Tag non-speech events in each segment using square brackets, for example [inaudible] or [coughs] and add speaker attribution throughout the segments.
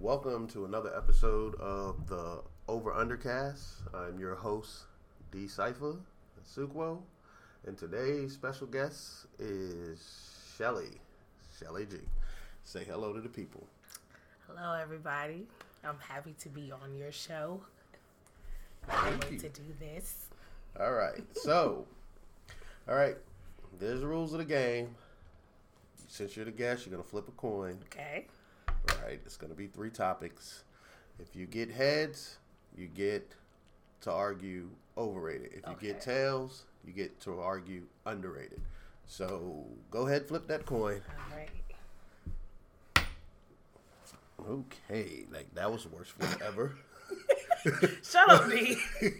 Speaker 1: Welcome to another episode of the Over Undercast. I'm your host, D Cipher Sukwo, and today's special guest is Shelly. Shelly G. Say hello to the people.
Speaker 2: Hello, everybody. I'm happy to be on your show. I can't
Speaker 1: Thank
Speaker 2: wait to do this.
Speaker 1: All right. So, all right. There's the rules of the game. Since you're the guest, you're gonna flip a coin.
Speaker 2: Okay.
Speaker 1: Right. It's gonna be three topics. If you get heads, you get to argue overrated. If you get tails, you get to argue underrated. So go ahead, flip that coin.
Speaker 2: All right.
Speaker 1: Okay, like that was the worst flip ever. [laughs]
Speaker 2: Shut up, D. [laughs]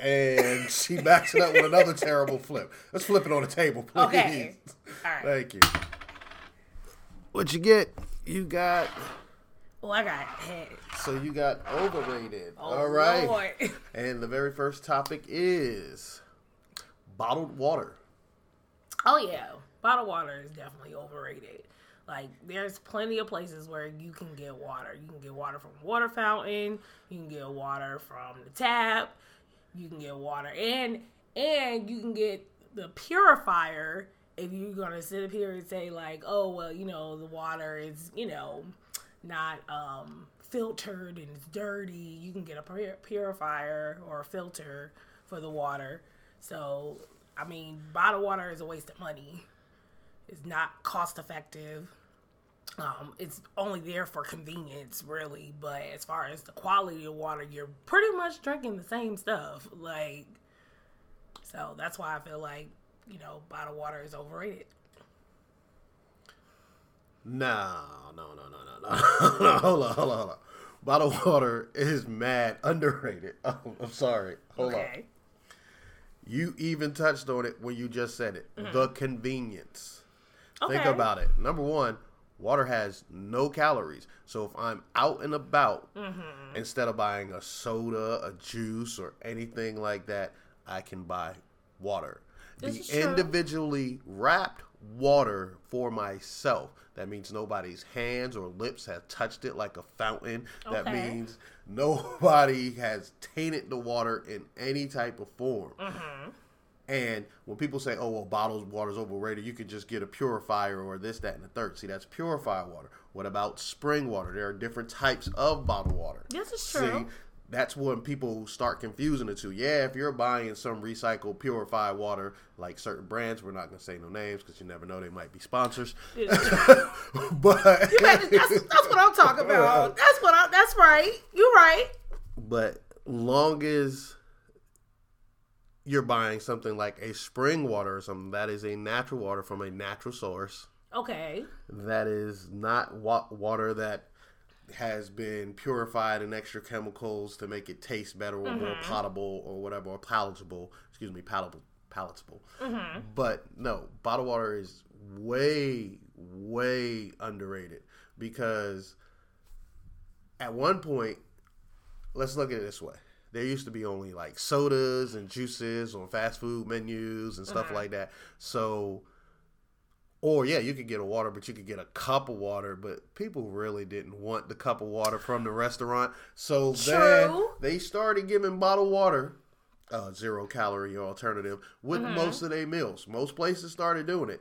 Speaker 1: And she backs it up with another terrible flip. Let's flip it on the table, please.
Speaker 2: Okay. All right.
Speaker 1: Thank you. What you get? You got
Speaker 2: Well, I got head.
Speaker 1: so you got overrated.
Speaker 2: Oh,
Speaker 1: All right.
Speaker 2: Lord. [laughs]
Speaker 1: And the very first topic is bottled water.
Speaker 2: Oh yeah, bottled water is definitely overrated. Like, there's plenty of places where you can get water. You can get water from a water fountain. You can get water from the tap. You can get water, and and you can get the purifier if you're gonna sit up here and say like, oh well, you know, the water is you know not um filtered and it's dirty. You can get a pur- purifier or a filter for the water. So I mean, bottled water is a waste of money. It's not cost effective. Um, it's only there for convenience, really. But as far as the quality of water, you're pretty much drinking the same stuff. Like, so that's why I feel like you know bottled water is overrated.
Speaker 1: No, no, no, no, no, no. [laughs] no hold on, hold on, hold on. Bottled water is mad underrated. [laughs] Oh, I'm sorry. Hold on. You even touched on it when you just said it. The convenience. Think
Speaker 2: Mm-hmm.
Speaker 1: About it. Number one, water has no calories. So if I'm out and about,
Speaker 2: Mm-hmm.
Speaker 1: instead of buying a soda, a juice, or anything like that, I can buy water.
Speaker 2: This
Speaker 1: the individually wrapped water for myself. That means nobody's hands or lips have touched it like a fountain. That means nobody has tainted the water in any type of form.
Speaker 2: Mm-hmm.
Speaker 1: And when people say, "Oh, well, bottled water's overrated," you could just get a purifier or this, that, and the third. See, that's purified water. What about spring water? There are different types of bottled water.
Speaker 2: This is
Speaker 1: See,
Speaker 2: true.
Speaker 1: That's when people start confusing the two. Yeah, if you're buying some recycled, purified water, like certain brands, we're not gonna say no names because you never know they might be sponsors. [laughs] but
Speaker 2: that's, that's what I'm talking about. That's what I. That's right. You're right.
Speaker 1: but long as you're buying something like a spring water or something that is a natural water from a natural source
Speaker 2: Okay.
Speaker 1: that is not wa- water that has been purified and extra chemicals to make it taste better or more mm-hmm. potable or whatever or palatable excuse me palatable palatable. Mm-hmm. But no bottled water is way way underrated because at one point let's look at it this way. There used to be only like sodas and juices on fast food menus and stuff mm-hmm. like that. So or yeah, you could get a water, but you could get a cup of water. But people really didn't want the cup of water from the restaurant, so then they started giving bottled water, uh, zero calorie alternative, with most of their meals. Most places started doing it.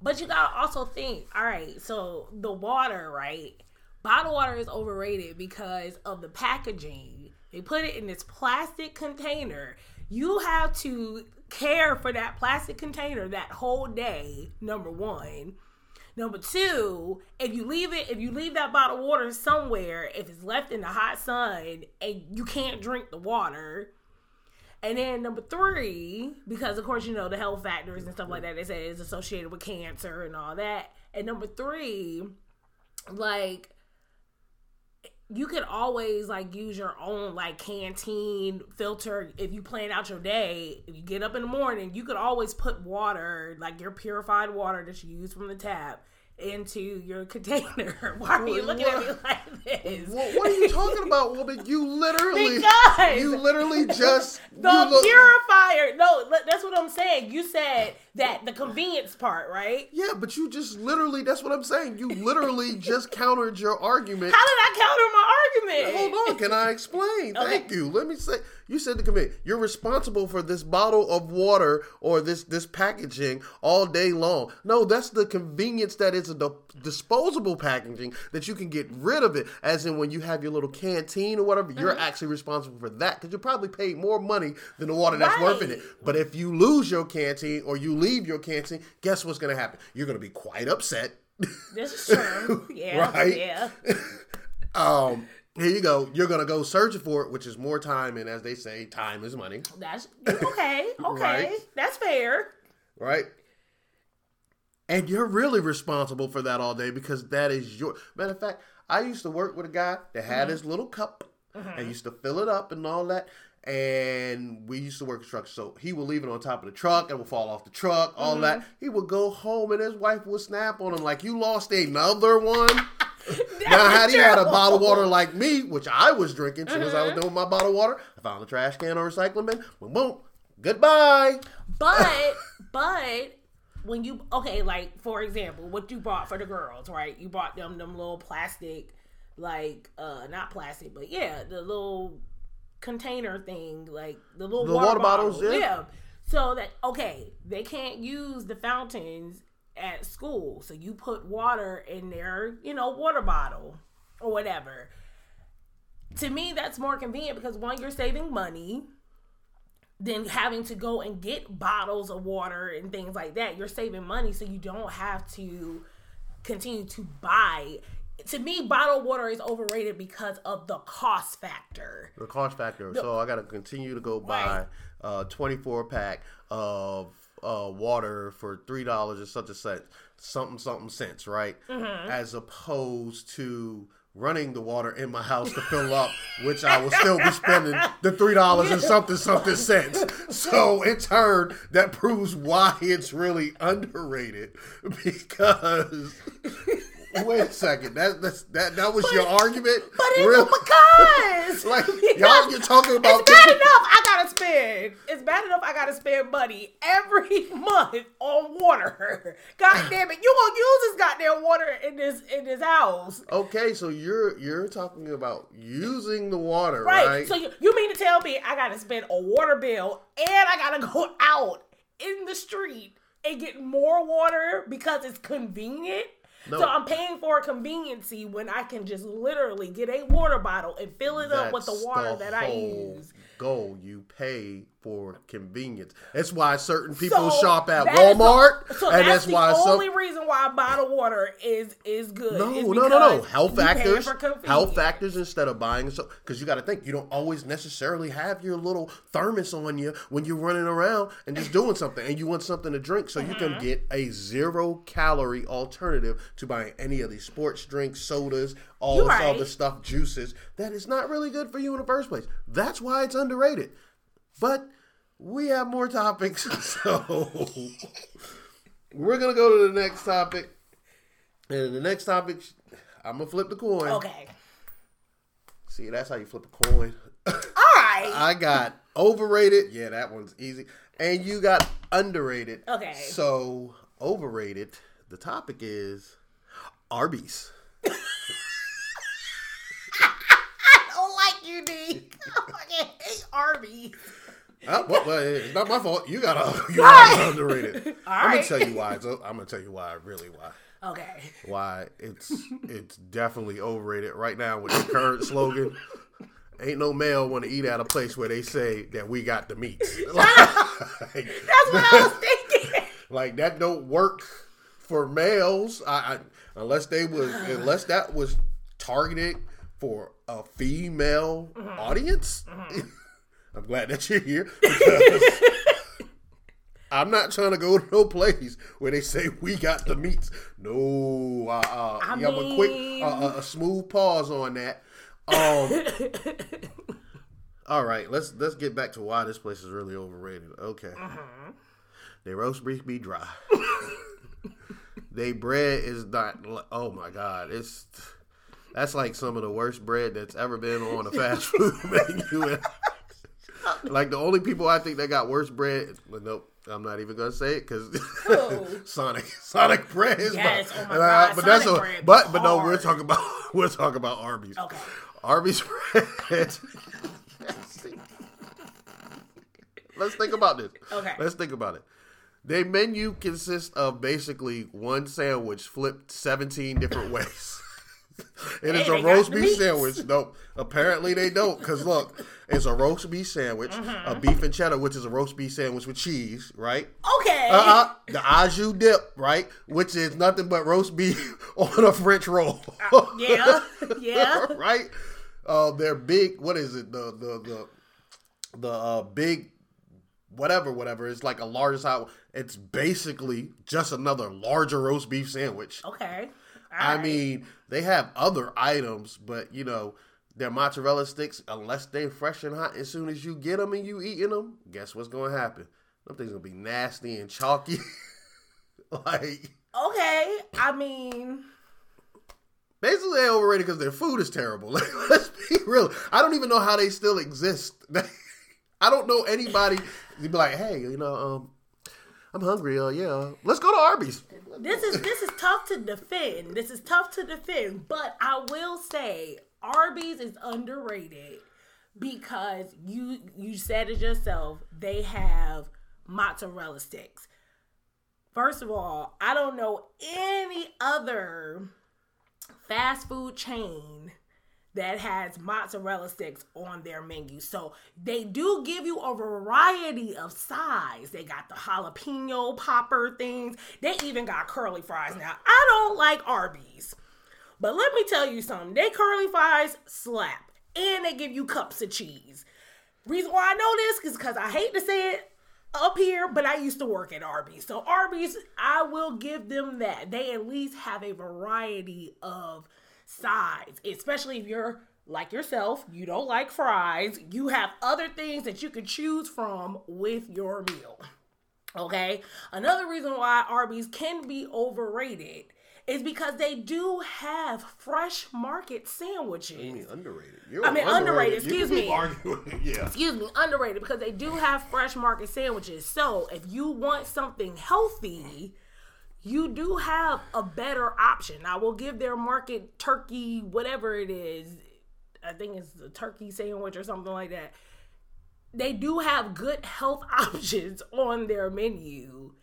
Speaker 2: But you gotta also think, all right, so the water, right? Bottled water is overrated because of the packaging. They put it in this plastic container. You have to care for that plastic container that whole day, number one. Number two, if you leave it, if you leave that bottle of water somewhere, if it's left in the hot sun and you can't drink the water, and then number three, because of course you know the health factors and stuff like that, they say is associated with cancer and all that. And number three, like you could always like use your own like canteen filter if you plan out your day. If you get up in the morning, you could always put water, like your purified water that you use from the tap, into your [laughs] container. Why are you looking at me like this?
Speaker 1: What, what are you talking about, woman? You literally,
Speaker 2: Because
Speaker 1: you literally just [laughs]
Speaker 2: the
Speaker 1: you look-
Speaker 2: purifier. No, that's what I'm saying. You said that the convenience part, right?
Speaker 1: Yeah, but you just literally, that's what I'm saying. You literally [laughs] just countered your argument.
Speaker 2: How did I counter my argument?
Speaker 1: Hold on, can I explain? Thank you. Let me say you said to commit. You're responsible for this bottle of water or this this packaging all day long. No, that's the convenience that it's a di- disposable packaging that you can get rid of it. As in when you have your little canteen or whatever, you're
Speaker 2: Mm-hmm.
Speaker 1: actually responsible for that because you probably paid more money than the water that's worth in it. But if you lose your canteen or you leave your canteen, guess what's going to happen? You're going to be quite upset.
Speaker 2: This is true. [laughs] Yeah.
Speaker 1: Right?
Speaker 2: Yeah. [laughs]
Speaker 1: Um, here you go. You're gonna go searching for it, which is more time, and as they say, time is money,
Speaker 2: That's okay. [laughs] Okay.
Speaker 1: Right.
Speaker 2: That's fair.
Speaker 1: right? And you're really responsible for that all day because that is your matter of fact. I used to work with a guy that had
Speaker 2: Mm-hmm.
Speaker 1: his little cup and used to fill it up and all that. And we used to work construction, so he would leave it on top of the truck and would fall off the truck, all
Speaker 2: Mm-hmm.
Speaker 1: that. He would go home and his wife would snap on him like, "You lost another one." [laughs] now, had he had a bottle of water like me, which I was drinking, as soon as I was
Speaker 2: Mm-hmm.
Speaker 1: doing my bottle of water, I found the trash can or recycling bin. Boom, boom. Goodbye.
Speaker 2: But [laughs] but when you okay, like for example, what you bought for the girls, right? You bought them them little plastic, like uh not plastic, but yeah, the little container thing, like the little
Speaker 1: The
Speaker 2: water,
Speaker 1: water bottles,
Speaker 2: bottles,
Speaker 1: yeah.
Speaker 2: So that okay, they can't use the fountains at school, so you put water in their you know water bottle or whatever. To me, that's more convenient because one, you're saving money than having to go and get bottles of water and things like that. You're saving money so you don't have to continue to buy. To me, bottled water is overrated because of the cost factor.
Speaker 1: The cost factor. So I got to continue to go buy
Speaker 2: Right.
Speaker 1: a 24 pack of uh, water for three dollars and such a cent, something something cents, right?
Speaker 2: Mm-hmm.
Speaker 1: As opposed to running the water in my house to fill up, [laughs] which I will still be spending the three dollars and something something cents. So in turn, that proves why it's really underrated [laughs] because. [laughs] [laughs] Wait a second. That that's, that that was your argument.
Speaker 2: But it's
Speaker 1: Real-
Speaker 2: because [laughs]
Speaker 1: like
Speaker 2: because [laughs]
Speaker 1: y'all, you're talking about
Speaker 2: it's bad enough I gotta spend. It's bad enough I gotta spend money every month on water. God damn it, you gonna use this goddamn water in this in this house.
Speaker 1: Okay, so you're you're talking about using the water,
Speaker 2: Right.
Speaker 1: right?
Speaker 2: So you, you mean to tell me I gotta spend a water bill and I gotta go out in the street and get more water because it's convenient?
Speaker 1: No.
Speaker 2: So I'm paying for a conveniency when I can just literally get a water bottle and fill it up with the water
Speaker 1: the
Speaker 2: that I use.
Speaker 1: Goal you pay for convenience. That's why certain people
Speaker 2: So
Speaker 1: shop at
Speaker 2: the-
Speaker 1: Walmart,
Speaker 2: so
Speaker 1: and
Speaker 2: that's,
Speaker 1: that's
Speaker 2: the
Speaker 1: why some
Speaker 2: only reason why bottled water is is good.
Speaker 1: No,
Speaker 2: is
Speaker 1: no, no, no. Health factors. Health factors instead of buying so because you got to think you don't always necessarily have your little thermos on you when you're running around and just doing something, and you want something to drink, so you
Speaker 2: Mm-hmm.
Speaker 1: can get a zero calorie alternative to buying any of these sports drinks, sodas, all this
Speaker 2: right.
Speaker 1: other stuff, juices that is not really good for you in the first place. That's why it's underrated. But we have more topics, [laughs] so we're gonna go to the next topic. And the next topic, I'm gonna flip the coin.
Speaker 2: Okay.
Speaker 1: See, that's how you flip a coin. [laughs]
Speaker 2: All right.
Speaker 1: I got overrated. Yeah, that one's easy. And you got underrated.
Speaker 2: Okay.
Speaker 1: So overrated. The topic is Arby's. [laughs]
Speaker 2: I don't like you, D. I fucking hate Arby's.
Speaker 1: Uh, well, well, it's not my fault. You got a [laughs] you underrated. I'm gonna tell you why. It's, I'm gonna tell you why. Really, why.
Speaker 2: Okay.
Speaker 1: Why it's it's definitely overrated right now with the current slogan. Ain't no male want to eat at a place where they say that we got the meat. [laughs] Like,
Speaker 2: That's what I was thinking. [laughs]
Speaker 1: like that don't work for males. I, I unless they was unless that was targeted for a female
Speaker 2: Mm-hmm.
Speaker 1: audience. I'm glad that you're here because [laughs] I'm not trying to go to no place where they say we got the meats. No, uh, uh,
Speaker 2: I
Speaker 1: yeah, but quick, uh, uh, a smooth pause on that. Um, all right, let's let's get back to why this place is really overrated. Okay,
Speaker 2: Mm-hmm.
Speaker 1: they roast beef be dry. [laughs] they bread is not. Oh my god, it's that's like some of the worst bread that's ever been on a fast food [laughs] menu. [laughs] like the only people I think that got worse bread. Nope, I'm not even gonna say it because oh. [laughs] Sonic Sonic bread is
Speaker 2: Yes,
Speaker 1: my,
Speaker 2: oh my
Speaker 1: and I-
Speaker 2: God,
Speaker 1: but that's a, but but no, we're talking about [laughs] we're talking about Arby's.
Speaker 2: Okay.
Speaker 1: Arby's bread. Let's think about this.
Speaker 2: Okay.
Speaker 1: Let's think about it. Their menu consists of basically one sandwich flipped 17 different ways. it is
Speaker 2: Hey,
Speaker 1: a roast beef
Speaker 2: meats.
Speaker 1: sandwich. Nope. Apparently they don't. Because look, it's a roast beef sandwich,
Speaker 2: Mm-hmm.
Speaker 1: a beef and cheddar, which is a roast beef sandwich with cheese, right?
Speaker 2: Okay.
Speaker 1: Uh-uh. The au jus dip, right? Which is nothing but roast beef [laughs] on a French roll.
Speaker 2: yeah. [laughs] Yeah.
Speaker 1: right? Uh, they're big. What is it? The the the the uh, big whatever whatever. It's like a large size. It's basically just another larger roast beef sandwich.
Speaker 2: Okay.
Speaker 1: I
Speaker 2: Alright.
Speaker 1: mean, they have other items, but you know. Their mozzarella sticks, unless they're fresh and hot, as soon as you get them and you eating them, guess what's going to happen? Them things gonna be nasty and chalky. [laughs] like
Speaker 2: Okay. I mean,
Speaker 1: Basically, they're overrated because their food is terrible. [laughs] Like, let's be real. I don't even know how they still exist. [laughs] I don't know anybody. You'd be like, hey, you know, um, I'm hungry. Uh, yeah, let's go to Arby's.
Speaker 2: this is this is tough to defend. This is tough to defend, but I will say Arby's is underrated because you you said it yourself. They have mozzarella sticks. First of all, I don't know any other fast food chain that has mozzarella sticks on their menu. So they do give you a variety of size. They got the jalapeno popper things. They even got curly fries. Now, I don't like Arby's. But let me tell you something. They curly fries slap. And they give you cups of cheese. Reason why I know this is because I hate to say it up here, but I used to work at Arby's. So Arby's, I will give them that. They at least have a variety of size, especially if you're like yourself, you don't like fries, you have other things that you can choose from with your meal. Okay? Another reason why Arby's can be overrated is because they do have fresh market sandwiches.
Speaker 1: underrated. You're
Speaker 2: I mean, underrated,
Speaker 1: You
Speaker 2: excuse me.
Speaker 1: Arguing. [laughs] yeah.
Speaker 2: excuse me, underrated because they do have fresh market sandwiches. So if you want something healthy, you do have a better option. I will give their market turkey, whatever it is. I think it's the turkey sandwich or something like that. They do have good health [laughs] options on their menu.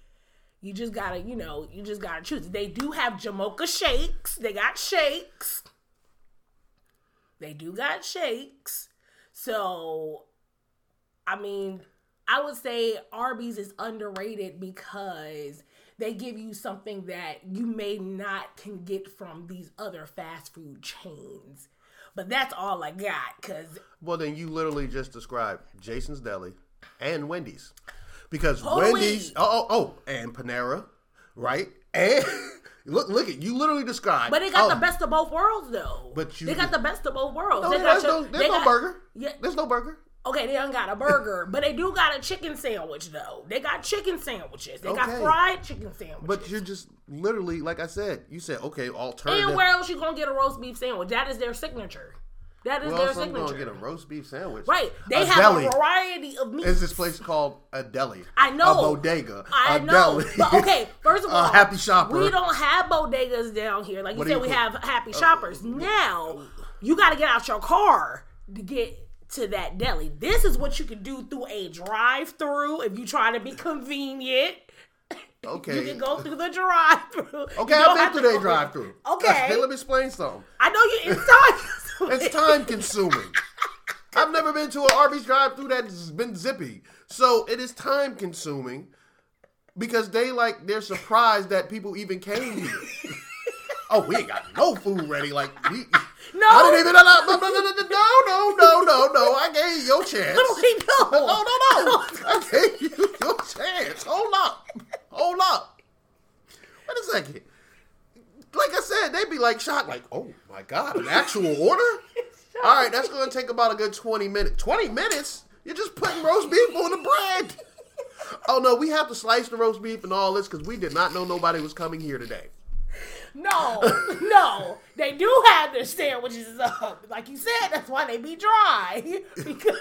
Speaker 2: You just gotta, you know, you just gotta choose. They do have Jamocha shakes. They got shakes. They do got shakes. So, I mean, I would say Arby's is underrated because they give you something that you may not can get from these other fast food chains. But that's all I got because
Speaker 1: Well, then you literally just described Jason's Deli and Wendy's. Because Wendy's, oh, oh, oh, and Panera, right? And [laughs] look, look at you literally described.
Speaker 2: But they got
Speaker 1: oh,
Speaker 2: the best of both worlds, though.
Speaker 1: But you
Speaker 2: they got the best of both worlds.
Speaker 1: No,
Speaker 2: they
Speaker 1: there's
Speaker 2: got
Speaker 1: no, there's no
Speaker 2: got-
Speaker 1: burger.
Speaker 2: Yeah,
Speaker 1: There's no burger.
Speaker 2: okay, they don't got a burger, but they do got a chicken sandwich though. They got chicken sandwiches. They got fried chicken sandwiches.
Speaker 1: But you're just literally, like I said, you said, okay, alternative.
Speaker 2: and where else you gonna get a roast beef sandwich? That is their signature. That is
Speaker 1: Well,
Speaker 2: their
Speaker 1: else I'm gonna get a roast beef sandwich.
Speaker 2: right. They
Speaker 1: a
Speaker 2: have
Speaker 1: deli.
Speaker 2: a variety of meats.
Speaker 1: Is this place called a deli?
Speaker 2: I know.
Speaker 1: A bodega.
Speaker 2: I
Speaker 1: a
Speaker 2: know.
Speaker 1: deli.
Speaker 2: But okay, first of [laughs]
Speaker 1: A
Speaker 2: all,
Speaker 1: Happy Shopper.
Speaker 2: We don't have bodegas down here. Like you
Speaker 1: What
Speaker 2: said, we
Speaker 1: put-
Speaker 2: have happy uh, shoppers. now you got to get out your car to get to that deli. This is what you can do through a drive-through if you try to be convenient.
Speaker 1: Okay.
Speaker 2: You can go through the drive-through.
Speaker 1: Okay, I've been through their drive through.
Speaker 2: Okay. [laughs]
Speaker 1: let me explain something.
Speaker 2: I know you inside. [laughs]
Speaker 1: It's time consuming. [laughs] I've never been to an Arby's drive through that's been zippy. So it is time consuming because they like they're surprised that people even came here. [laughs] oh, we ain't got no food ready. Like we,
Speaker 2: no,
Speaker 1: I didn't even no, no, no, no, no, no, no. I gave you your chance.
Speaker 2: Literally, no,
Speaker 1: no, no, no. I gave you your chance. Hold up, hold up. Wait a second. Like I said, they'd be like shocked, like, oh my God, an actual order? [laughs] All right, that's to take about a good 20 minutes. 20 minutes? You're just putting roast beef on the bread. oh no, we have to slice the roast beef and all this because we did not know nobody was coming here today.
Speaker 2: No, no, they do have their sandwiches up. Like you said, that's why they be dry. [laughs] Because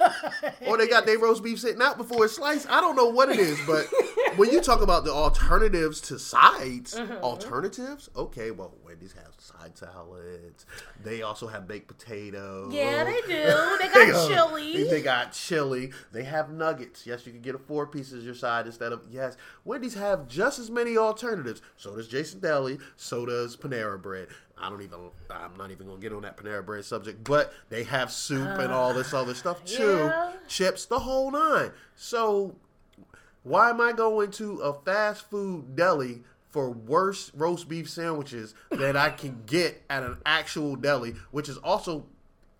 Speaker 1: Or they got their roast beef sitting out before it's sliced. I don't know what it is, but [laughs] when you talk about the alternatives to sides,
Speaker 2: Mm-hmm.
Speaker 1: alternatives, okay, well, Wendy's has side salads. They also have baked potatoes.
Speaker 2: yeah, they [laughs] do. They got chili.
Speaker 1: They got chili. They have nuggets. Yes, you can get a four pieces your side instead of yes. Wendy's have just as many alternatives. So does Jason Deli. So does Panera Bread. I don't even. I'm not even gonna get on that Panera Bread subject. But they have soup and all this other uh, stuff too.
Speaker 2: yeah.
Speaker 1: Chips, the whole nine. So why am I going to a fast food deli for worse roast beef sandwiches that I can get at an actual deli, which is also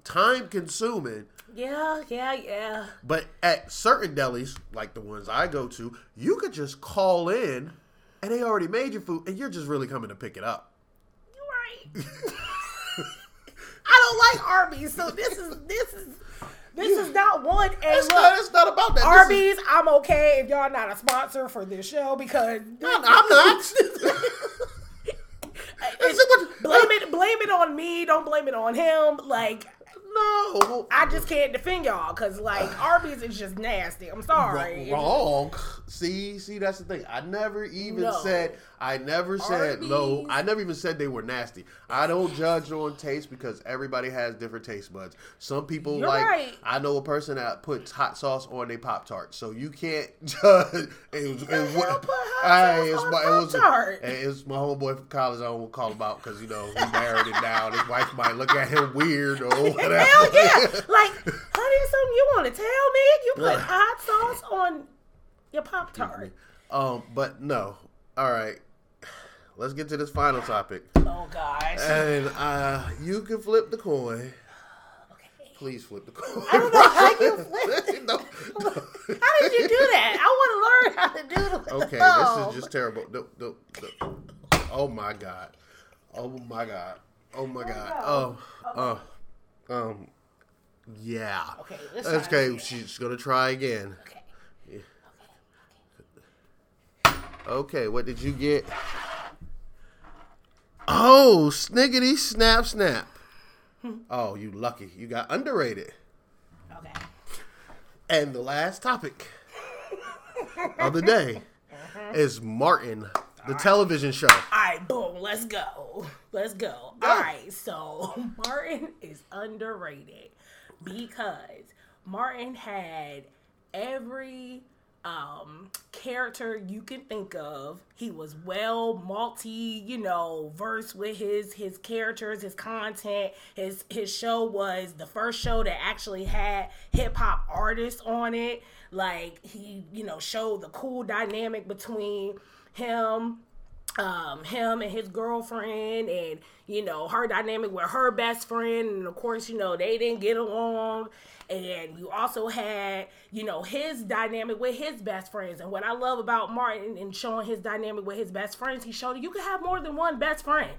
Speaker 1: time consuming?
Speaker 2: Yeah, yeah, yeah.
Speaker 1: But at certain delis, like the ones I go to, you could just call in and they already made your food and you're just really coming to pick it up. [laughs]
Speaker 2: I don't like Arby's, so this is this is this is not one. And
Speaker 1: It's
Speaker 2: look,
Speaker 1: not, it's not about that. This is-
Speaker 2: Arby's, I'm okay if y'all not a sponsor for this show because
Speaker 1: I'm, I'm not. [laughs] What-
Speaker 2: blame it blame it on me. Don't blame it on him. Like
Speaker 1: no.
Speaker 2: I just can't defend y'all because like [sighs] Arby's is just nasty. I'm sorry.
Speaker 1: Wrong. See, see, that's the thing. I never even
Speaker 2: No.
Speaker 1: said. I never said no. I never even said they were nasty. I don't judge on taste because everybody has different taste buds. Some people
Speaker 2: You're
Speaker 1: like.
Speaker 2: right.
Speaker 1: I know a person that puts hot sauce on their pop tart, so you can't [laughs] judge. It was, it was,
Speaker 2: put hot sauce
Speaker 1: it's
Speaker 2: on
Speaker 1: my, it was,
Speaker 2: Pop-Tart?
Speaker 1: it was my homeboy from college. I won't call him out because you know he married it down. His wife might look at him weird or whatever.
Speaker 2: Hell yeah! [laughs] Like, honey, something you want to tell me? You put hot sauce on your pop tart?
Speaker 1: Um, but no. All right. Let's get to this final topic.
Speaker 2: Oh gosh.
Speaker 1: And uh, you can flip the coin.
Speaker 2: Okay.
Speaker 1: Please flip the coin.
Speaker 2: I don't know how you [laughs] flip it.
Speaker 1: no, no.
Speaker 2: How did you do that? I want to learn how to do it. the
Speaker 1: Okay,
Speaker 2: thumb.
Speaker 1: this is just terrible. No, no, no. Oh my god. Oh my god. Oh my god. Oh, oh, um, yeah.
Speaker 2: Okay, let's
Speaker 1: Okay, she's gonna try again.
Speaker 2: Okay.
Speaker 1: Okay, what did you get? Oh, sniggity snap snap. Oh, you lucky. You got underrated.
Speaker 2: Okay.
Speaker 1: And the last topic of the day uh-huh. is Martin, the television show.
Speaker 2: All right, boom. Let's go. Let's go. All right. So [laughs] Martin is underrated because Martin had every um character you can think of. He was well multi you know versed with his his characters his content. His his show was the first show that actually had hip-hop artists on it. Like he you know showed the cool dynamic between him um him and his girlfriend and you know her dynamic with her best friend. And of course you know they didn't get along. And you also had you know his dynamic with his best friends. And what i love about martin and showing his dynamic with his best friends he showed you can have more than one best friend.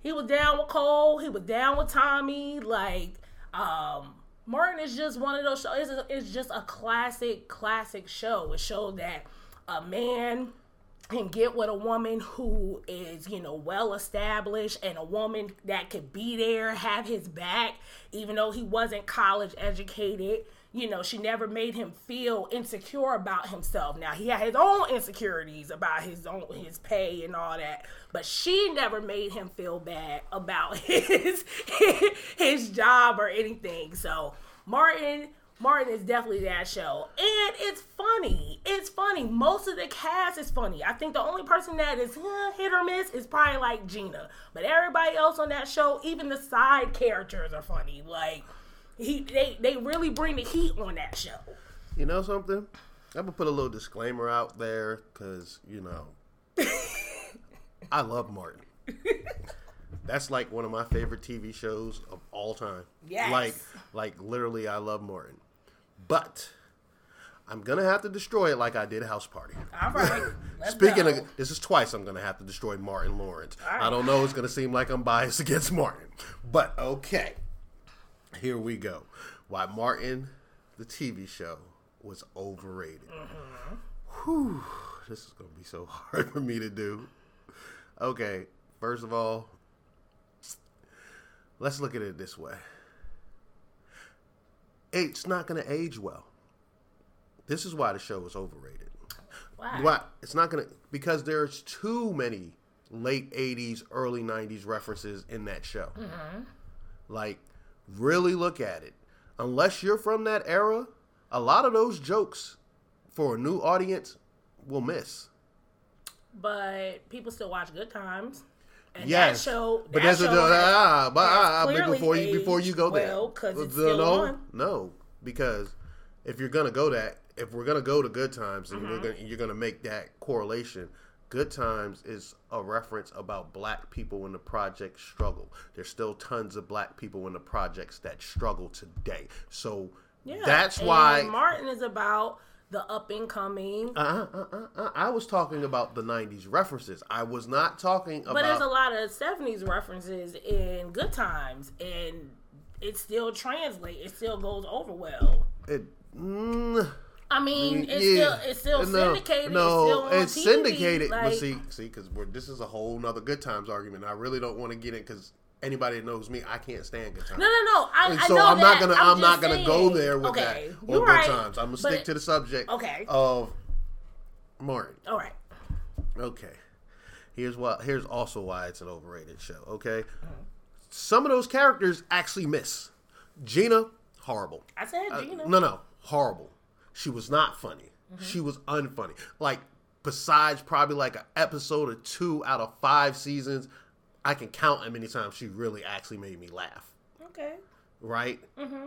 Speaker 2: He was down with cole. He was down with tommy. Like um martin is just one of those shows it's, it's just a classic classic show. It showed that a man can get with a woman who is, you know, well established and a woman that could be there, have his back, even though he wasn't college educated. You know, she never made him feel insecure about himself. Now he had his own insecurities about his own his pay and all that, but she never made him feel bad about [laughs] his his job or anything. So Martin Martin is definitely that show. And it's funny. It's funny. Most of the cast is funny. I think the only person that is eh, hit or miss is probably like Gina. But everybody else on that show, even the side characters are funny. Like he they, they really bring the heat on that show.
Speaker 1: You know something? I'm gonna put a little disclaimer out there because you know [laughs] I love Martin. [laughs] That's like one of my favorite TV shows of all time.
Speaker 2: Yes.
Speaker 1: Like, like literally, I love Martin. But I'm gonna have to destroy it like I did House Party.
Speaker 2: All right. [laughs]
Speaker 1: Speaking
Speaker 2: go.
Speaker 1: of, this is twice I'm gonna have to destroy Martin Lawrence.
Speaker 2: Right.
Speaker 1: I don't know. It's gonna seem like I'm biased [laughs] against Martin, but okay. Here we go. Why Martin, the TV show, was overrated. Mm-hmm. Whew, this is gonna be so [laughs] hard for me to do. Okay, first of all, let's look at it this way. It's not gonna age well. This is why the show is overrated.
Speaker 2: Why?
Speaker 1: Why? It's not gonna because there's too many late '80s, early '90s references in that show. Mm-hmm. Like, really look at it. Unless you're from that era, a lot of those jokes for a new audience will miss.
Speaker 2: But people still watch Good Times. And
Speaker 1: Yes,
Speaker 2: that show,
Speaker 1: but
Speaker 2: that
Speaker 1: that's a,
Speaker 2: show has-
Speaker 1: ah, but, ah, but before you before you go there,
Speaker 2: well, 'cause it's
Speaker 1: no,
Speaker 2: still
Speaker 1: no,
Speaker 2: on.
Speaker 1: no, because if you're gonna go that, if we're gonna go to Good Times, and
Speaker 2: Mm-hmm.
Speaker 1: gonna, you're gonna make that correlation. Good Times is a reference about black people in the project struggle. There's still tons of black people in the projects that struggle today. So
Speaker 2: Yeah,
Speaker 1: that's why
Speaker 2: Martin is about the up and coming.
Speaker 1: uh, uh, uh, uh, I was talking about the '90s references. I was not talking about.
Speaker 2: But there's a lot of Stephanie's references in Good Times, and it still translates. It still goes over well.
Speaker 1: it, mm,
Speaker 2: I mean, it's
Speaker 1: yeah.
Speaker 2: still it's still
Speaker 1: no,
Speaker 2: syndicated.
Speaker 1: No,
Speaker 2: it's
Speaker 1: it's syndicated.
Speaker 2: Like,
Speaker 1: but see, see, because this is a whole nother Good Times argument. I really don't want to get in because anybody that knows me, I can't stand Good Times.
Speaker 2: no, no, no. I,
Speaker 1: And
Speaker 2: I
Speaker 1: so
Speaker 2: know
Speaker 1: I'm not gonna I'm, not gonna go there with
Speaker 2: okay,
Speaker 1: that
Speaker 2: you're
Speaker 1: Good
Speaker 2: right,
Speaker 1: Times. I'm gonna stick to the subject
Speaker 2: Okay.
Speaker 1: of Martin.
Speaker 2: All right.
Speaker 1: Okay. Here's what. Here's also why it's an overrated show. Okay. Some of those characters actually miss. Gina, horrible.
Speaker 2: I said
Speaker 1: Uh,
Speaker 2: Gina.
Speaker 1: no, no, horrible. She was not funny. She was unfunny. Like besides probably like an episode or two out of five seasons, I can count how many times she really actually made me laugh.
Speaker 2: Okay.
Speaker 1: Right? Mm-hmm.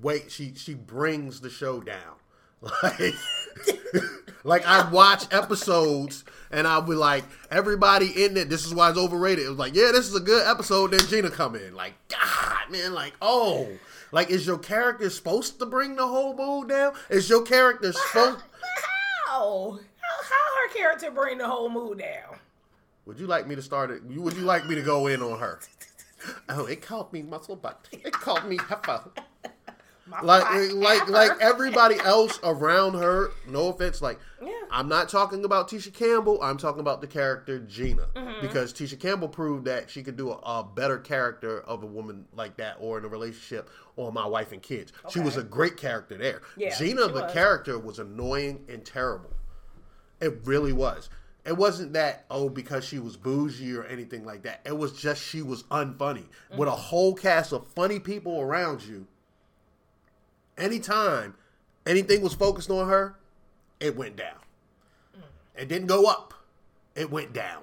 Speaker 1: Wait, she she brings the show down. [laughs] Like, [laughs] like I watch episodes and I'll be like, everybody in it. This is why it's overrated. It was like, yeah, this is a good episode. Then Gina come in, like, God, man, like, oh, like, is your character supposed to bring the whole mood down? Is your character supposed?
Speaker 2: How? How, how her character bring the whole mood down?
Speaker 1: Would you like me to start it? Would you like me to go in on her? Oh, it called me muscle butt. It called me heifer. Like
Speaker 2: fuck,
Speaker 1: like like everybody else around her no offense like
Speaker 2: Yeah.
Speaker 1: i'm not talking about tisha campbell i'm talking about the character gina
Speaker 2: Mm-hmm.
Speaker 1: because tisha campbell proved that she could do a, a better character of a woman like that or in a relationship or my wife and kids she was a great character there
Speaker 2: Yeah,
Speaker 1: gina the
Speaker 2: was.
Speaker 1: character was annoying and terrible it really was it wasn't that oh because she was bougie or anything like that it was just she was unfunny mm-hmm. with a whole cast of funny people around you anytime anything was focused on her, it went down. Mm. It didn't go up. It went down.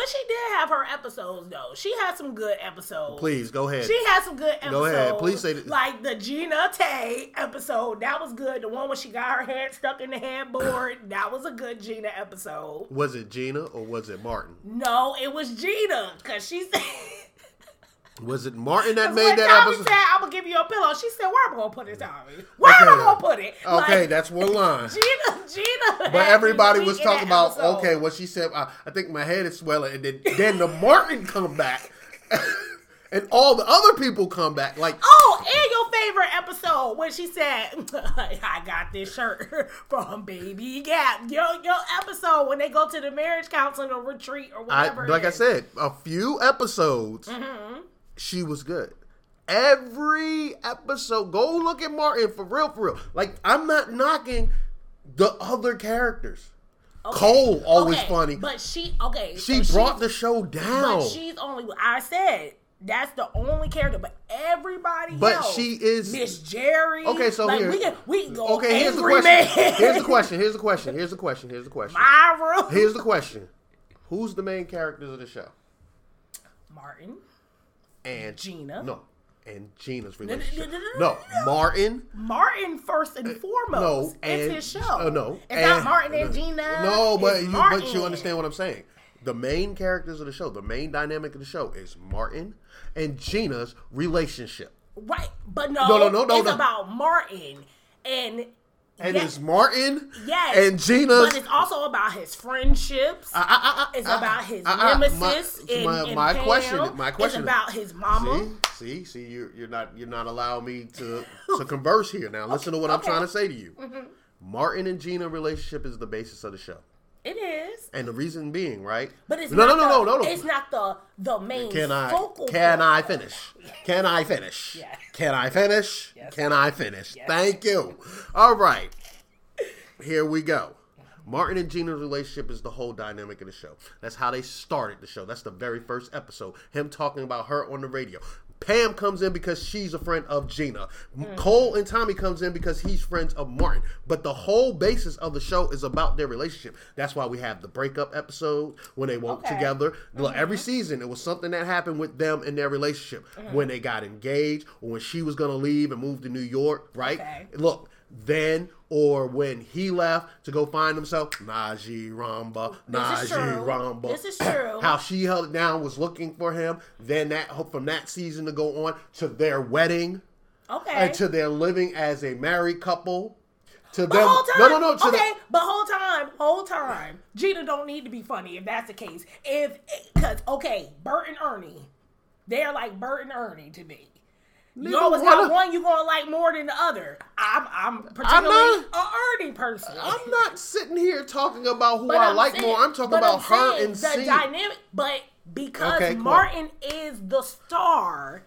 Speaker 2: But she did have her episodes though. She had some good episodes.
Speaker 1: Please go ahead.
Speaker 2: She had some good episodes.
Speaker 1: Go ahead. Please say that-
Speaker 2: Like the Gina Tay episode. That was good. The one where she got her head stuck in the headboard. [coughs] That was a good Gina episode.
Speaker 1: was it Gina or was it Martin?
Speaker 2: No, it was Gina. Cause she said
Speaker 1: Was it Martin that made that
Speaker 2: Tommy
Speaker 1: episode?
Speaker 2: said, I'm gonna give you a pillow. She said, Where am I gonna put it, Tommy? Where am I
Speaker 1: Okay.
Speaker 2: gonna put it?
Speaker 1: Okay,
Speaker 2: Like,
Speaker 1: that's one line. [laughs]
Speaker 2: Gina, Gina.
Speaker 1: But everybody was talking about
Speaker 2: episode.
Speaker 1: okay, what she said. I, I think my head is swelling, and then then the Martin come back, [laughs] and all the other people come back. Like
Speaker 2: Oh, and your favorite episode when she said, [laughs] "I got this shirt from Baby Gap." Your your episode when they go to the marriage counseling or retreat or whatever. it
Speaker 1: like I said, a few episodes,
Speaker 2: Mm-hmm.
Speaker 1: She was good. Every episode, go look at Martin for real, for real. Like I'm not knocking the other characters.
Speaker 2: Okay.
Speaker 1: Cole always
Speaker 2: Okay,
Speaker 1: funny.
Speaker 2: but she okay.
Speaker 1: she
Speaker 2: so
Speaker 1: brought the show down.
Speaker 2: But she's only. I said that's the only character, but everybody
Speaker 1: But
Speaker 2: else,
Speaker 1: she is-
Speaker 2: Miss Jerry.
Speaker 1: Okay, so
Speaker 2: like,
Speaker 1: here-
Speaker 2: we can we can go.
Speaker 1: okay, here's the question.
Speaker 2: Man.
Speaker 1: Here's the question. Here's the question. Here's the [laughs] question. Here's the question.
Speaker 2: Myra.
Speaker 1: Here's the question. Who's the main characters of the show?
Speaker 2: Martin.
Speaker 1: And
Speaker 2: Gina.
Speaker 1: No. And Gina's relationship.
Speaker 2: no.
Speaker 1: Martin.
Speaker 2: Martin first and foremost.
Speaker 1: Uh, no,
Speaker 2: it's his show.
Speaker 1: uh, no,
Speaker 2: it's
Speaker 1: and-
Speaker 2: not Martin and Gina.
Speaker 1: No, but you
Speaker 2: Martin.
Speaker 1: but you understand what I'm saying. The main characters of the show, the main dynamic of the show is Martin and Gina's relationship.
Speaker 2: right? But no,
Speaker 1: No, no, no, no,
Speaker 2: it's
Speaker 1: no.
Speaker 2: about Martin and
Speaker 1: and
Speaker 2: Yes.
Speaker 1: it's Martin
Speaker 2: Yes.
Speaker 1: and Gina.
Speaker 2: But it's also about his friendships.
Speaker 1: I- I- I-
Speaker 2: it's about his nemesis.
Speaker 1: my-
Speaker 2: in,
Speaker 1: my-
Speaker 2: in
Speaker 1: my question- my question-
Speaker 2: It's about his mama.
Speaker 1: See, see, see, you're you're not you're not allowing me to to converse here. Now, listen to what I'm.
Speaker 2: Mm-hmm.
Speaker 1: trying to say to you. Martin and Gina relationship is the basis of the show,
Speaker 2: It is.
Speaker 1: and the reason being, right?
Speaker 2: But it's
Speaker 1: no,
Speaker 2: not
Speaker 1: no, no,
Speaker 2: the,
Speaker 1: no, no, no.
Speaker 2: It's not the the main
Speaker 1: Can I
Speaker 2: focal
Speaker 1: can
Speaker 2: point.
Speaker 1: I finish? Can I finish? [laughs]
Speaker 2: Yes.
Speaker 1: Can I finish?
Speaker 2: Yes.
Speaker 1: Can I finish?
Speaker 2: Yes.
Speaker 1: Thank you. All right. Here we go. Martin and Gina's relationship is the whole dynamic of the show. That's how they started the show. That's the very first episode. Him talking about her on the radio. Pam comes in because she's a friend of Gina. Cole and Tommy comes in because he's friends of Martin. But the whole basis of the show is about their relationship. That's why we have the breakup episode when they woke
Speaker 2: Okay.
Speaker 1: together. Look, mm-hmm. every season it was something that happened with them in their relationship. Mm-hmm. When they got engaged or when she was gonna leave and move to New York, right?
Speaker 2: Okay.
Speaker 1: Look, then or when he left to go find himself, Najee Ramba,
Speaker 2: This is
Speaker 1: Najee. Ramba.
Speaker 2: This is true.
Speaker 1: How she held it down, was looking for him. Then that from that season to go on to their wedding
Speaker 2: Okay.
Speaker 1: and to their living as a married couple. To
Speaker 2: the
Speaker 1: them,
Speaker 2: whole time.
Speaker 1: no, no, no. To
Speaker 2: okay,
Speaker 1: the-
Speaker 2: but whole time, whole time, Gina don't need to be funny if that's the case. If because okay, Bert and Ernie, they're like Bert and Ernie to me. You always
Speaker 1: one
Speaker 2: got
Speaker 1: of-
Speaker 2: one you gonna like more than the other. I'm I'm particularly
Speaker 1: not-
Speaker 2: a Ernie person.
Speaker 1: I'm not sitting here talking about who
Speaker 2: But
Speaker 1: I
Speaker 2: I'm
Speaker 1: like
Speaker 2: saying-
Speaker 1: more. I'm talking about
Speaker 2: I'm
Speaker 1: her and
Speaker 2: the
Speaker 1: C.
Speaker 2: dynamic. But because
Speaker 1: Okay.
Speaker 2: Martin is the star,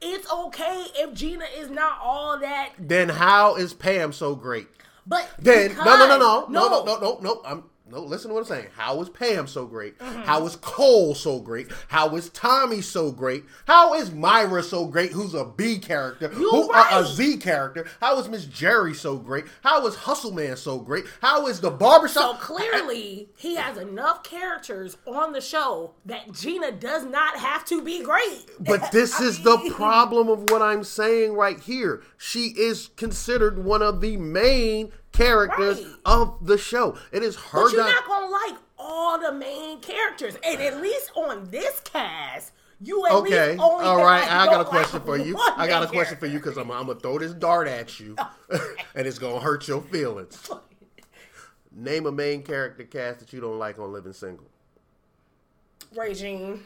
Speaker 2: it's okay if Gina is not all that.
Speaker 1: Then how is Pam so great?
Speaker 2: But
Speaker 1: Then
Speaker 2: because,
Speaker 1: no no no no no no no no no I'm no listen to what I'm saying. How is Pam so great?
Speaker 2: Mm-hmm.
Speaker 1: How is Cole so great? How is Tommy so great? How is Myra so great? Who's a B character?
Speaker 2: You
Speaker 1: Who uh,
Speaker 2: right.
Speaker 1: a Z character? How is Miss Jerry so great? How is Hustle Man so great? How is the barbershop?
Speaker 2: So clearly, he has enough characters on the show that Gina does not have to be great.
Speaker 1: But [laughs] this is the problem of what I'm saying right here. She is considered one of the main characters
Speaker 2: Right.
Speaker 1: of the show. It is her.
Speaker 2: But you're
Speaker 1: di-
Speaker 2: not gonna like all the main characters, and at least on this cast, you at
Speaker 1: Okay,
Speaker 2: least only
Speaker 1: all right. I got a question
Speaker 2: like
Speaker 1: for you. I got a [laughs] question for you because I'm, I'm gonna throw this dart at you, [laughs] [laughs] and it's gonna hurt your feelings. Name a main character cast that you don't like on Living Single.
Speaker 2: Regine.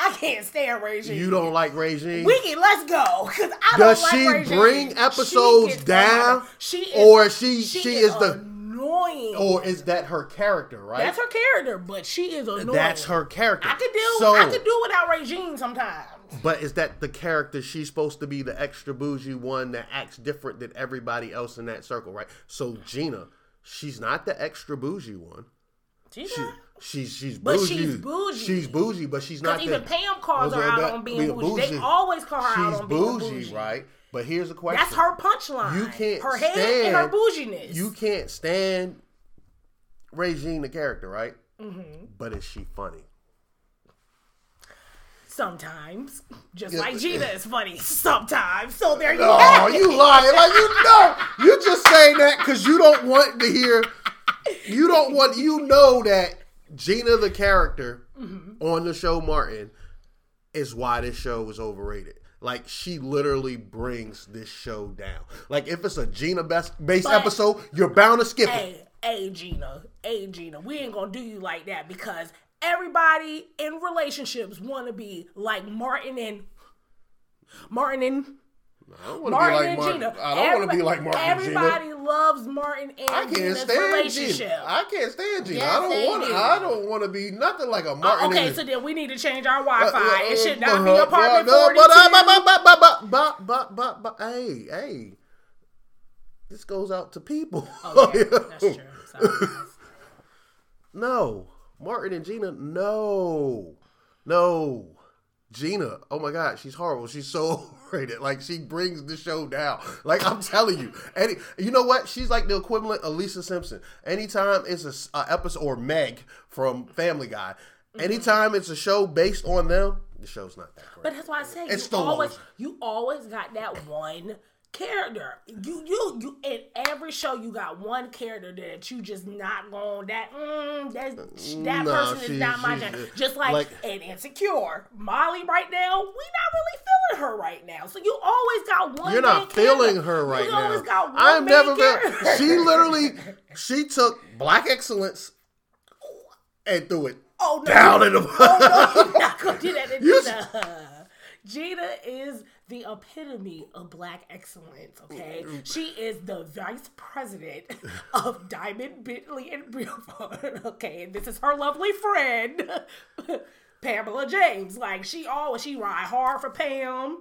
Speaker 2: I can't stand Regine.
Speaker 1: You don't like Regine,
Speaker 2: Wiki, let's go. Cause I
Speaker 1: Does
Speaker 2: don't
Speaker 1: she
Speaker 2: like Regine.
Speaker 1: bring
Speaker 2: She
Speaker 1: episodes
Speaker 2: gets
Speaker 1: down,
Speaker 2: She is,
Speaker 1: or she- she is the-
Speaker 2: annoying.
Speaker 1: or is that her character? Right,
Speaker 2: that's her character, but she is annoying.
Speaker 1: That's her character.
Speaker 2: I could do.
Speaker 1: So,
Speaker 2: I could do without Regine sometimes.
Speaker 1: But is that the character she's supposed to be the extra bougie one that acts different than everybody else in that circle, right? So Gina, she's not the extra bougie one. She, she's she's
Speaker 2: But
Speaker 1: bougie.
Speaker 2: she's bougie.
Speaker 1: She's bougie, but she's not.
Speaker 2: Because even Pam calls her out on being
Speaker 1: being
Speaker 2: bougie. They always call her out
Speaker 1: She's
Speaker 2: on being
Speaker 1: bougie,
Speaker 2: bougie.
Speaker 1: right? But here's the question:
Speaker 2: That's her punchline.
Speaker 1: You can't
Speaker 2: her head
Speaker 1: stand
Speaker 2: and her bouginess.
Speaker 1: You can't stand Regine the character, right?
Speaker 2: Mm-hmm.
Speaker 1: But is she funny?
Speaker 2: Sometimes, just
Speaker 1: Yeah.
Speaker 2: like Gina is funny. Sometimes, so there you
Speaker 1: Oh,
Speaker 2: have
Speaker 1: you lying. Like you know. You just saying that because you don't want to hear you don't want you know that Gina the character
Speaker 2: Mm-hmm.
Speaker 1: on the show Martin is why this show is overrated. Like she literally brings this show down. Like if it's a Gina best based
Speaker 2: But-
Speaker 1: episode, you're bound to skip it.
Speaker 2: Hey, hey, Gina, hey, Gina, we ain't gonna do you like that because everybody in relationships want to be like Martin and Martin and
Speaker 1: I don't want to be like Martin.
Speaker 2: Gina.
Speaker 1: I don't want to be like Martin. Everybody Gina.
Speaker 2: loves Martin and
Speaker 1: I can't
Speaker 2: Gina's
Speaker 1: stand Gina. I can't stand Gina.
Speaker 2: Yes,
Speaker 1: I don't want.
Speaker 2: Do.
Speaker 1: I don't want to be nothing like a
Speaker 2: oh,
Speaker 1: Martin.
Speaker 2: Uh, okay,
Speaker 1: and...
Speaker 2: so then we need to change our Wi-Fi.
Speaker 1: Uh, uh,
Speaker 2: it should not be apartment
Speaker 1: forty-two. Hey, hey, this goes out to people.
Speaker 2: Oh yeah, that's true. [laughs]
Speaker 1: No, Martin and Gina. No, no. Gina, oh my God, she's horrible. She's so [laughs] overrated. Like she brings the show down. Like I'm telling you, any you know what? She's like the equivalent of Lisa Simpson. Anytime it's a episode or Meg from Family Guy,
Speaker 2: Mm-hmm.
Speaker 1: anytime it's a show based on them, the show's not that great.
Speaker 2: But that's why I say
Speaker 1: It's
Speaker 2: you always you always got that one character. You you you in every show you got one character that you just not going that mm, that
Speaker 1: No,
Speaker 2: person
Speaker 1: she-
Speaker 2: is not my
Speaker 1: she-
Speaker 2: Just like,
Speaker 1: like-
Speaker 2: in Insecure, Molly right now, we not really feeling her right now. So you always got one.
Speaker 1: You're not feeling
Speaker 2: character.
Speaker 1: her right
Speaker 2: you
Speaker 1: now.
Speaker 2: Always got one
Speaker 1: I'm never.
Speaker 2: character.
Speaker 1: Feel, she [laughs] literally, she took black excellence and threw it
Speaker 2: oh no,
Speaker 1: down in the.
Speaker 2: oh no, you're not gonna do that [laughs]
Speaker 1: You-
Speaker 2: Gina. Gina is the epitome of black excellence. Okay, mm-hmm. she is the vice president [laughs] of Diamond Bentley and Brilford. [laughs] Okay, and this is her lovely friend [laughs] Pamela James. Like she always she ride hard for Pam.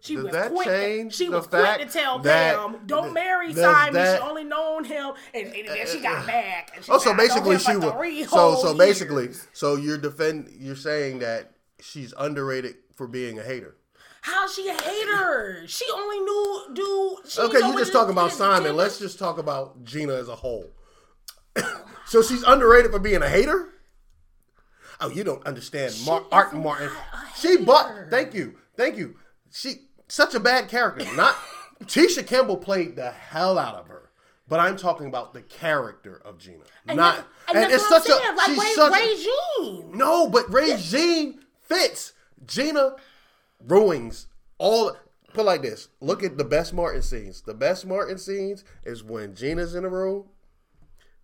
Speaker 2: She
Speaker 1: Does
Speaker 2: was
Speaker 1: that
Speaker 2: quick.
Speaker 1: change
Speaker 2: she was quick to tell
Speaker 1: that-
Speaker 2: Pam, "Don't marry Simon."
Speaker 1: that-
Speaker 2: she only known him, and, and then she got back. And she
Speaker 1: Oh, so
Speaker 2: said, "I know
Speaker 1: basically she was. So so basically,
Speaker 2: years."
Speaker 1: so you're defend. You're saying that she's underrated for being a hater.
Speaker 2: How's she a hater? She only knew do. She
Speaker 1: Okay, you just talking about Simon.
Speaker 2: it-
Speaker 1: Let's just talk about Gina as a whole. [coughs] so she's underrated for being a hater. Oh, you don't understand Mar- Art Martin. She bought. Thank you, thank you. She such a bad character. Not [laughs] Tisha Campbell played the hell out of her. But I'm talking about the character of Gina.
Speaker 2: And
Speaker 1: not
Speaker 2: and that's what I'm saying. Like
Speaker 1: she's
Speaker 2: Ray,
Speaker 1: such a-
Speaker 2: Regine.
Speaker 1: no, but Regine fits. Gina ruins all. Put like this: Look at the best Martin scenes. The best Martin scenes is when Gina's in the room,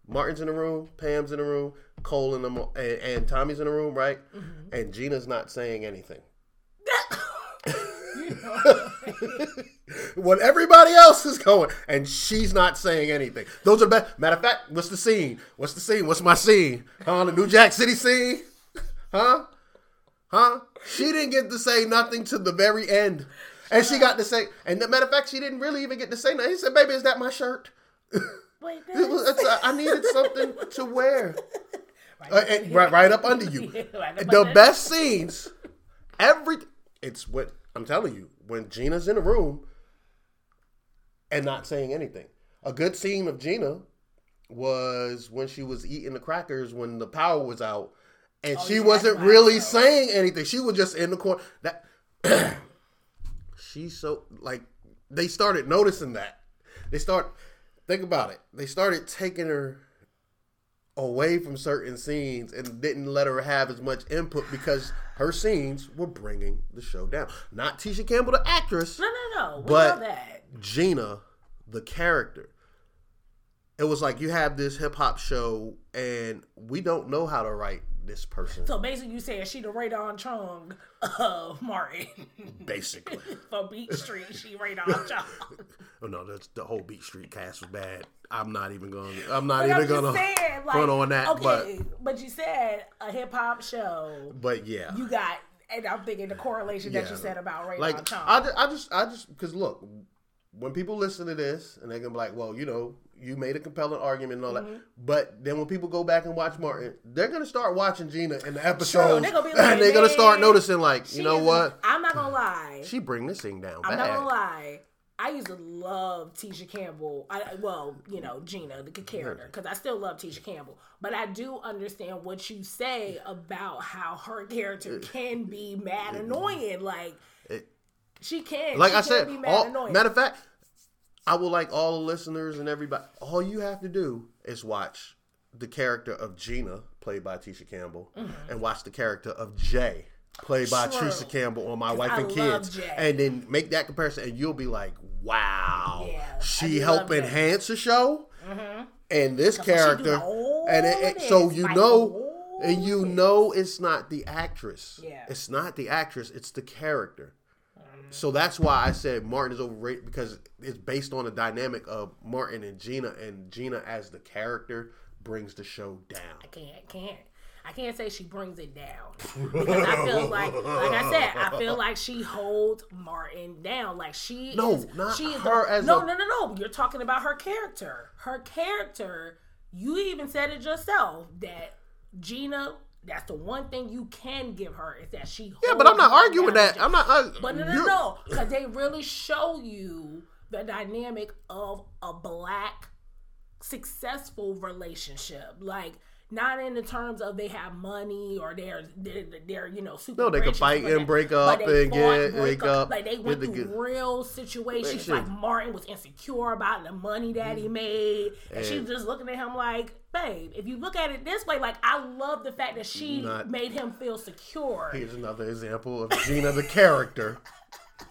Speaker 1: Martin's in the room, Pam's in the room, Cole in the mo- and, and Tommy's in the room, right?
Speaker 2: Mm-hmm.
Speaker 1: And Gina's not saying anything. [laughs] [laughs] when everybody else is going and she's not saying anything. Those are best. Matter of fact, what's the scene? What's the scene? What's my scene? Huh? The New Jack City scene? [laughs] Huh? Huh? She didn't get to say nothing to the very end. And she got to say, and the matter of fact, she didn't really even get to say nothing. He said, Baby, is that my shirt?
Speaker 2: Wait, [laughs]
Speaker 1: It was- it's- I needed something to wear. [laughs]
Speaker 2: right,
Speaker 1: Uh, and right, right up under you. [laughs]
Speaker 2: Right up
Speaker 1: the
Speaker 2: under-
Speaker 1: best scenes, every it's what I'm telling you. When Gina's in a room and not saying anything, a good scene of Gina was when she was eating the crackers when the power was out, and she
Speaker 2: yeah,
Speaker 1: wasn't really saying anything. She was just in the corner. That [clears throat] she's so like they started noticing that. They start think about it. They started taking her away from certain scenes and didn't let her have as much input because her scenes were bringing the show down. Not Tisha Campbell, the actress,
Speaker 2: no, no, no. We
Speaker 1: but-. Gina, the character. It was like you have this hip hop show and we don't know how to write this person,
Speaker 2: So basically, you saying she the Rae Dawn Chong of Martin
Speaker 1: basically. [laughs]
Speaker 2: for Beat Street. She Rae Dawn Chong. [laughs]
Speaker 1: oh no, that's the whole Beat Street cast was bad. I'm not even gonna. I'm not
Speaker 2: But
Speaker 1: even
Speaker 2: I'm
Speaker 1: gonna
Speaker 2: saying, like,
Speaker 1: front on that.
Speaker 2: okay, but, you said a hip hop show.
Speaker 1: But but yeah,
Speaker 2: You got, and I'm thinking the correlation that you said about Rae Dawn
Speaker 1: like
Speaker 2: Chong.
Speaker 1: I, I just I just because look, when people listen to this and they're gonna be like, well, you know, you made a compelling argument and all
Speaker 2: Mm-hmm.
Speaker 1: that, but then when people go back and watch Martin, they're gonna start watching Gina in the
Speaker 2: they're gonna [laughs] like,
Speaker 1: and they're gonna start noticing like, you know what,
Speaker 2: I'm not gonna lie.
Speaker 1: she bring this thing down
Speaker 2: I'm
Speaker 1: bad.
Speaker 2: not gonna lie. I used to love Tisha Campbell. I well, you know, Gina, the character, because I still love Tisha Campbell. But I do understand what you say about how her character can be mad annoying. Like
Speaker 1: It-
Speaker 2: she can,
Speaker 1: Like
Speaker 2: she
Speaker 1: I
Speaker 2: can
Speaker 1: said,
Speaker 2: be mad
Speaker 1: all,
Speaker 2: annoying.
Speaker 1: matter of fact, I would like all the listeners and everybody. All you have to do is watch the character of Gina, played by Tisha Campbell, and watch the character of Jay, played by
Speaker 2: Mm-hmm. True.
Speaker 1: Tisha Campbell on My Wife
Speaker 2: I
Speaker 1: and Kids,
Speaker 2: Jay.
Speaker 1: and then make that comparison, and you'll be like, "Wow,
Speaker 2: Yeah,
Speaker 1: she helped enhance the show." And this character, and it, it- so you
Speaker 2: like,
Speaker 1: know, and you know, it's not the actress.
Speaker 2: Yeah.
Speaker 1: It's not the actress. It's the character. So that's why I said Martin is overrated because it's based on the dynamic of Martin and Gina, and Gina as the character brings the show down.
Speaker 2: I can't, can't. I can't say she brings it down because I feel like, like I said, I feel like she holds Martin down. Like she
Speaker 1: No,
Speaker 2: is,
Speaker 1: not
Speaker 2: she is
Speaker 1: her
Speaker 2: the,
Speaker 1: as
Speaker 2: no,
Speaker 1: a-
Speaker 2: no, no, no. You're talking about her character. Her character. You even said it yourself that Gina. That's the one thing you can give her is that she.
Speaker 1: Yeah, but I'm not arguing that. I'm not. Uh,
Speaker 2: But no, no, no, because they really show you the dynamic of a black successful relationship. Like not in the terms of they have money or they're they're, they're you know super.
Speaker 1: No, they
Speaker 2: rich
Speaker 1: fight and
Speaker 2: that.
Speaker 1: break up and
Speaker 2: fought,
Speaker 1: get-
Speaker 2: break
Speaker 1: wake up,
Speaker 2: Like they went
Speaker 1: the
Speaker 2: through real situations. Like Martin was insecure about the money that he mm-hmm. made, and, she
Speaker 1: And-
Speaker 2: was just looking at him like, "Babe, if you look at it this way, like I love the fact that she
Speaker 1: Not-
Speaker 2: made him feel secure."
Speaker 1: Here's another example of Gina the character.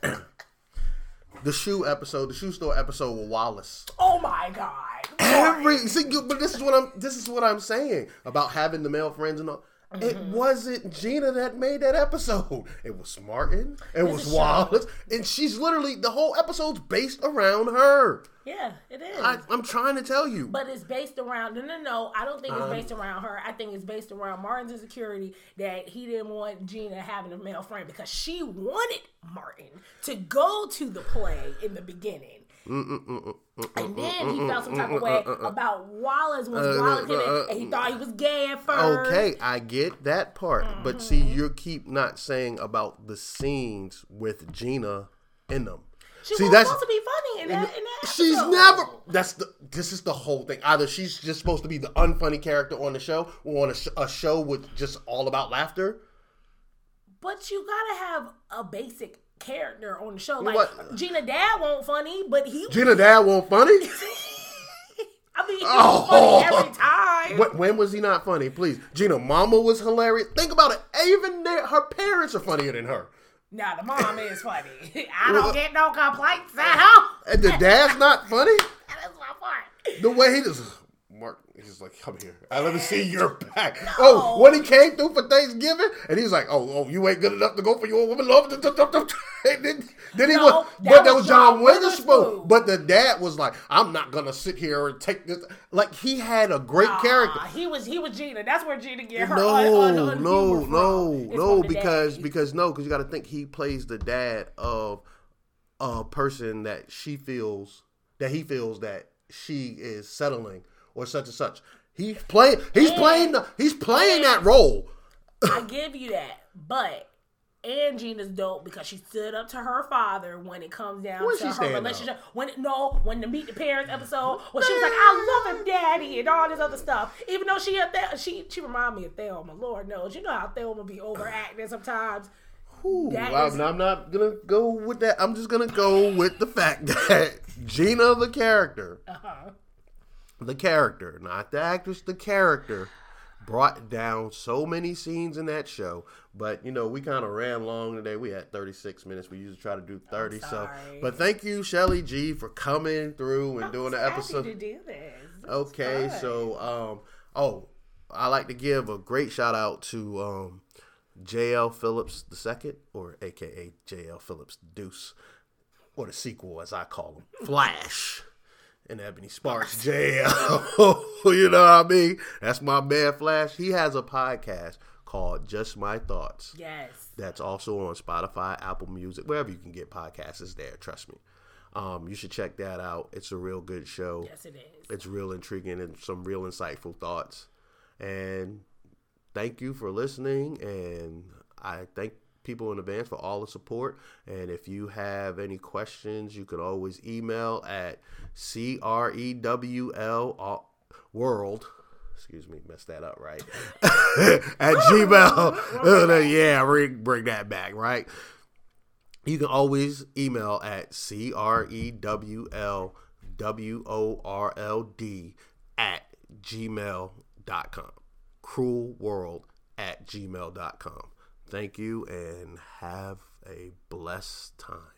Speaker 1: [coughs] the shoe episode, the shoe store episode with Wallace.
Speaker 2: Oh my god!
Speaker 1: Every see, but this is what I'm. This is what I'm saying about having the male friends and all. It
Speaker 2: Mm-hmm.
Speaker 1: wasn't Gina that made that episode. It was Martin. It was. Wallace, and she's literally the whole episode's based around her.
Speaker 2: yeah, it is.
Speaker 1: I, I'm trying to tell you.
Speaker 2: But it's based around no, no, no. I don't think it's
Speaker 1: Um,
Speaker 2: based around her. I think it's based around Martin's insecurity that he didn't want Gina having a male friend because she wanted Martin to go to the play in the beginning. And then he felt some type of way about Wallace when Wallace and he thought he was gay at first.
Speaker 1: Okay, I get that part, but see, you keep not saying about the scenes with Gina in them.
Speaker 2: She
Speaker 1: see,
Speaker 2: was
Speaker 1: that's
Speaker 2: supposed to be funny in that. In that
Speaker 1: she's never. That's the. This is the whole thing. Either she's just supposed to be the unfunny character on the show, or on a, sh- a show with just all about laughter.
Speaker 2: But you gotta have a basic character on the show. Like
Speaker 1: What?
Speaker 2: Gina Dad won't funny, but he.
Speaker 1: Gina Dad won't funny. [laughs]
Speaker 2: I mean, he
Speaker 1: Oh.
Speaker 2: was funny every time.
Speaker 1: When, when was he not funny? Please, Gina Mama was hilarious. Think about it. Even their, her parents are funnier than her.
Speaker 2: Now the mom is funny. [laughs] I don't get no complaints uh, at home.
Speaker 1: And the dad's not funny. [laughs]
Speaker 2: That is my part.
Speaker 1: The way he just Mark, he's like, come here. I let me see your back. Oh, when he came through for Thanksgiving, and he's like, oh, oh, you ain't good enough to go for your woman love. [laughs] Then, then he
Speaker 2: No,
Speaker 1: was,
Speaker 2: that
Speaker 1: but that
Speaker 2: was
Speaker 1: John
Speaker 2: John
Speaker 1: Witherspoon.
Speaker 2: Witherspoon.
Speaker 1: But the dad was like, I'm not gonna sit here and take this. Like he had a great character.
Speaker 2: Ah, he was he was Gina. That's where Gina get her.
Speaker 1: No,
Speaker 2: un, un, un
Speaker 1: no, no, no, because
Speaker 2: daddy.
Speaker 1: because no, because you got to think he plays the dad of a person that she feels that he feels that she is settling or such and such. He's playing. He's
Speaker 2: And-
Speaker 1: playing. The, he's playing that role.
Speaker 2: I give you that, but. And Gina's dope because she stood up to her father when it comes down
Speaker 1: When
Speaker 2: to her
Speaker 1: stand up?
Speaker 2: relationship. When no, when the Meet the Parents episode, when she was like, "I love him, Daddy," and all this other stuff. Even though she a Thel- she she remind me of Thelma. Lord knows, you know how Thelma would be overacting sometimes.
Speaker 1: Ooh, I'm, I'm not gonna go with that. I'm just gonna go with the fact [laughs] that Gina, the character,
Speaker 2: Uh-huh.
Speaker 1: The character, not the actress, the character, brought down so many scenes in that show. But you know, we kind of ran long today. We had 36 minutes. We usually try to do 30. so, but thank you, Shelly G, for coming through and doing the episode.
Speaker 2: to do this. This
Speaker 1: Okay, so um, oh, I like to give a great shout out to um, J.L. Phillips II, or AKA J.L. Phillips Deuce, or the sequel as I call him, Flash, and Ebony Sparks J.L. [laughs] you know what I mean? That's my man Flash. He has a podcast called Just My Thoughts.
Speaker 2: yes,
Speaker 1: That's also on Spotify, Apple Music, wherever you can get podcasts. Is there? Trust me. Um, you should check that out. It's a real good show
Speaker 2: yes, it is.
Speaker 1: it's real intriguing and some real insightful thoughts. And thank you for listening. And I thank people in advance for all the support. And if you have any questions, you can always email at C R E W L uh, world. Excuse me, messed that up, right? [laughs] at Gmail. [laughs] Yeah, bring, bring that back, right? You can always email at C R E W L W O R L D at gmail.com. Cruel world at gmail.com. Thank you and have a blessed time.